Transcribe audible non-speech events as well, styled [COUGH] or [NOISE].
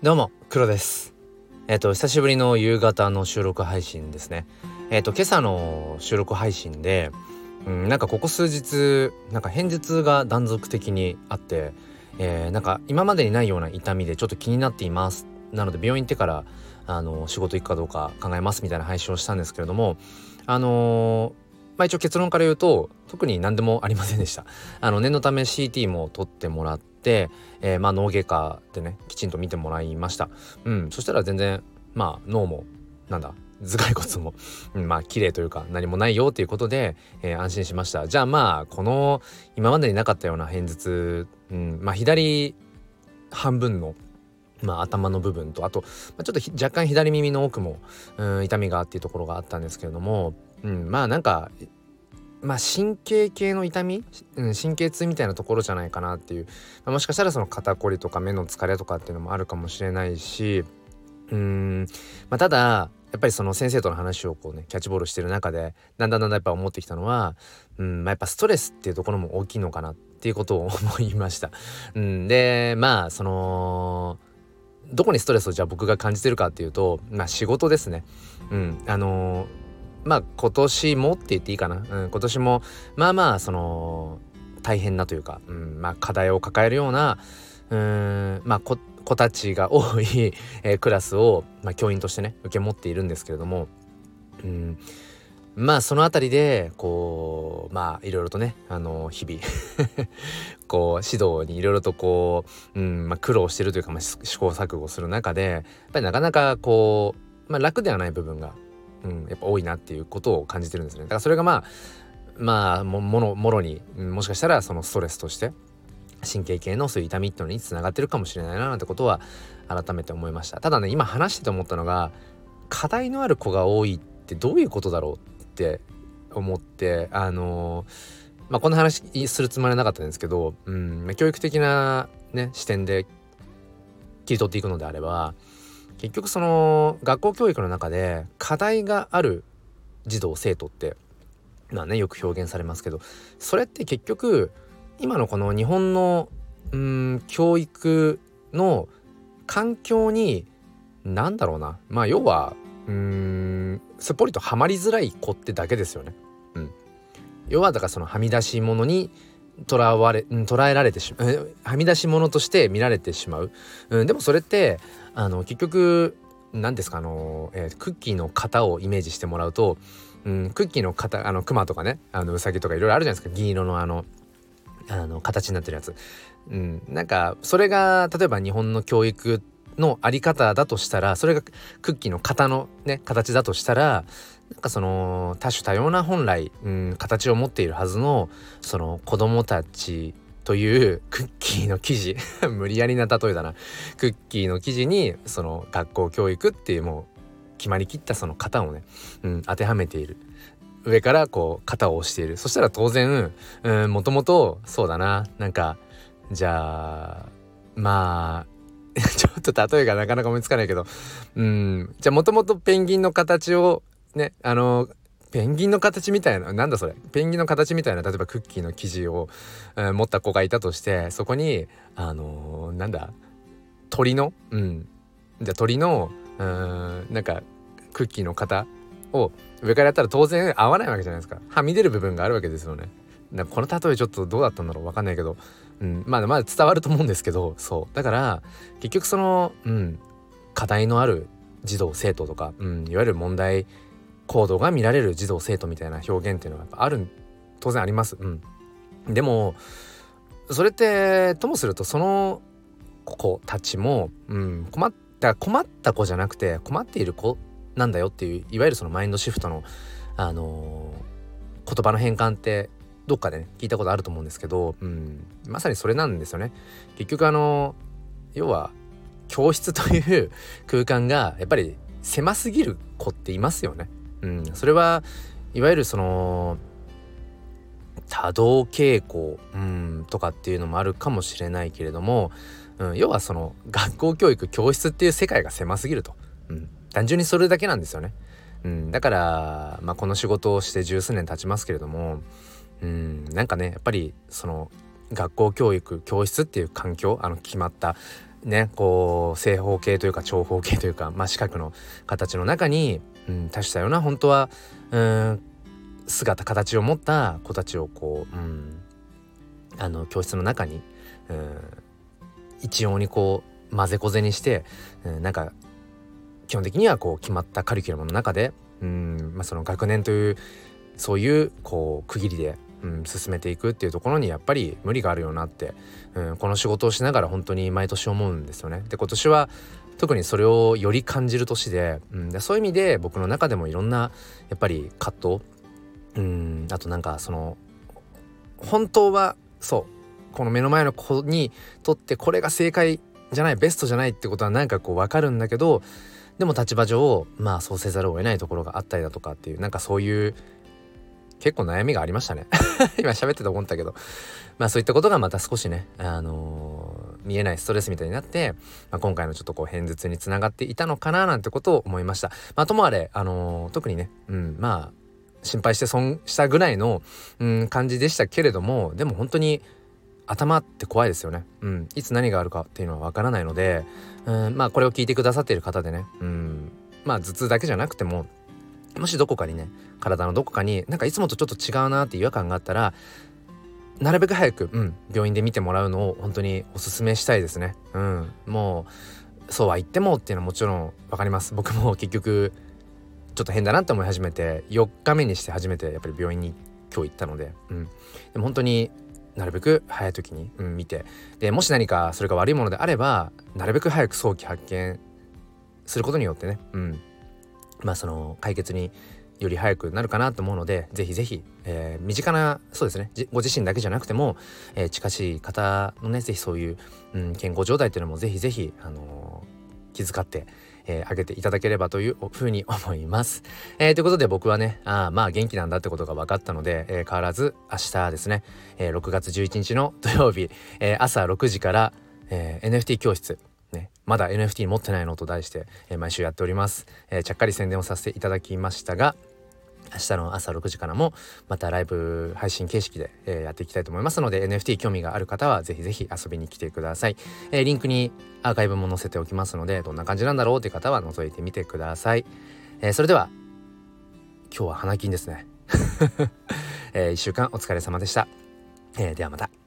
どうも黒です。えっ、と久しぶりの夕方の収録配信ですね。えっ、と今朝の収録配信でうんなんかここ数日なんか偏頭痛が断続的にあってえー、なんか今までにないような痛みでちょっと気になっています。なので病院行ってからあの仕事行くかどうか考えますみたいな配信をしたんですけれどもあの、まあ一応結論から言うと特に何でもありませんでした。[LAUGHS] あの念のため CT も取ってもらって、えー、まあ脳外科でねきちんと見てもらいました。うんそしたら全然まあ脳もなんだ頭蓋骨も、[LAUGHS] うん、まあ綺麗というか何もないよっていうことで、えー、安心しました。じゃあまあこの今までになかったような片頭痛、うん、まあ左半分のまあ、頭の部分とあと、まあ、ちょっと若干左耳の奥も、うん、痛みがあっていうところがあったんですけれども、うん、まあなんかまあ、神経系の痛み、うん、神経痛みたいなところじゃないかなっていう、まあ、もしかしたらその肩こりとか目の疲れとかっていうのもあるかもしれないしうん、まあ、ただやっぱりその先生との話をこうねキャッチボールしてる中でだんだんだんだんやっぱ思ってきたのは、うんまあ、やっぱストレスっていうところも大きいのかなっていうことを [LAUGHS] 思いました。うん、でまあそのどこにストレスをじゃあ僕が感じてるかっていうと、まあ、仕事ですね。うん、あのーまあ今年もって言っていいかな、うん、今年もまあまあその大変なというか、うん、まあ課題を抱えるようなうんまあ子たちが多い、[LAUGHS] えー、クラスを、まあ、教員としてね受け持っているんですけれども、うん、まあその辺りでこうまあいろいろとねあの日々 [LAUGHS] こう指導にいろいろとこう、うんまあ、苦労してるというか、まあ、試行錯誤する中でやっぱりなかなかこう、まあ、楽ではない部分がうん、やっぱ多いなっていうことを感じてるんですね。だからそれがまあまあもももろに、もしかしたらそのストレスとして神経系のそういう痛みっていうのにつながってるかもしれないななんてことは改めて思いました。ただね今話してて思ったのが課題のある子が多いってどういうことだろうって思ってあのまあこんな話するつもりはなかったんですけど、うん、教育的なね視点で切り取っていくのであれば結局その学校教育の中で課題がある児童生徒ってまあねよく表現されますけどそれって結局今のこの日本のうん教育の環境に何だろうなまあ要はうんすっぽりとはまりづらい子ってだけですよね。うん、要はだからそのはみ出し物にとらわれ捉えられてしまうはみ出し物として見られてしまう、うん、でもそれってあの結局何ですかあの、えー、クッキーの型をイメージしてもらうと、うん、クッキーの型あのクマとかねあのウサギとかいろいろあるじゃないですか銀色のあのあの形になってるやつ。うん、なんかそれが例えば日本の教育のあり方だとしたらそれがクッキーの型のね形だとしたらなんかその多種多様な本来、うん、形を持っているはずのその子供たちというクッキーの記事。[LAUGHS] 無理やりな例えだな。クッキーの記事にその学校教育っていうもう決まりきったその型をね、うん、当てはめている。上からこう型を押している。そしたら当然もともとそうだな。なんかじゃあまあ [LAUGHS] ちょっと例えがなかなか思いつかないけど。うん。じゃあもともとペンギンの形をねあのペンギンの形みたいななんだそれ？ペンギンの形みたいな例えばクッキーの生地を、えー、持った子がいたとしてそこにあのー、なんだ？鳥の？うん。じゃあ鳥のうんなんかクッキーの型を上からやったら当然合わないわけじゃないですか。はみ出る部分があるわけですよね。だこの例えちょっとどうだったんだろう分かんないけど、うん、まだまだ伝わると思うんですけどそうだから結局その、うん、課題のある児童生徒とか、うん、いわゆる問題行動が見られる児童生徒みたいな表現っていうのはやっぱある当然あります。うん、でもそれってともするとその子たちも、うん、困った困った子じゃなくて困っている子なんだよっていういわゆるそのマインドシフトの、あのー、言葉の変換ってどっかでね聞いたことあると思うんですけど、うん、まさにそれなんですよね。結局あの要は教室という空間がやっぱり狭すぎる子っていますよね。うん、それはいわゆるその多動傾向、うん、とかっていうのもあるかもしれないけれども、うん、要はその学校教育教室っていう世界が狭すぎると、うん、単純にそれだけなんですよね。うん、だから、まあ、この仕事をして十数年経ちますけれども、うん、なんかねやっぱりその学校教育教室っていう環境あの決まったねこう正方形というか長方形というか、まあ、四角の形の中に、うん、多種多様な本当はうん姿形を持った子たちをこう、うん、あの教室の中に、うん、一様にこう混ぜこぜにして、うん、なんか基本的にはこう決まったカリキュラムの中で、うんまあ、その学年というそういうこう区切りで、うん、進めていくっていうところにやっぱり無理があるよなって、うん、この仕事をしながら本当に毎年思うんですよね。で今年は特にそれをより感じる年で,、うん、でそういう意味で僕の中でもいろんなやっぱり葛藤うんあとなんかその本当はそうこの目の前の子にとってこれが正解じゃないベストじゃないってことはなんかこう分かるんだけどでも立場上まあそうせざるを得ないところがあったりだとかっていうなんかそういう結構悩みがありましたね。[LAUGHS] 今喋ってて思ったけど。まあそういったことがまた少しねあのー、見えないストレスみたいになって、まあ、今回のちょっとこう偏頭痛につながっていたのかななんてことを思いました。まあともあれあのー、特にねうんまあ心配して損したぐらいの、うん、感じでしたけれどもでも本当に頭って怖いですよね。うん、いつ何があるかっていうのはわからないので、うん、まあこれを聞いてくださっている方でね、うん、まあ頭痛だけじゃなくてももしどこかにね体のどこかになんかいつもとちょっと違うなって違和感があったらなるべく早く、うん、病院で見てもらうのを本当におすすめしたいですね。うん、もうそうは言ってもっていうのはもちろん分かります。僕も結局ちょっと変だなって思い始めて4日目にして初めてやっぱり病院に今日行ったので、うん、でも本当になるべく早い時に、うん、見てでもし何かそれが悪いものであればなるべく早く早期発見することによってね、うん、まあその解決により早くなるかなと思うのでぜひぜひ、えー、身近なそうですねご自身だけじゃなくても、えー、近しい方のねぜひそういう、うん、健康状態っていうのもぜひぜひ、あのー、気遣ってえー、げていただければというふうに思います。えー、ということで僕はねあまあ元気なんだってことが分かったので、えー、変わらず明日ですね、え6月11日の土曜日、え朝6時から、え NFT 教室ね、まだ NFT 持ってないのと題して、え毎週やっております、えちゃっかり宣伝をさせていただきましたが明日の朝6時からもまたライブ配信形式で、えー、やっていきたいと思いますので NFT 興味がある方はぜひぜひ遊びに来てください、え、リンクにアーカイブも載せておきますのでどんな感じなんだろうっていう方は覗いてみてください、え、それでは今日は花金ですね、[LAUGHS] え、1週間お疲れ様でした、え、ではまた。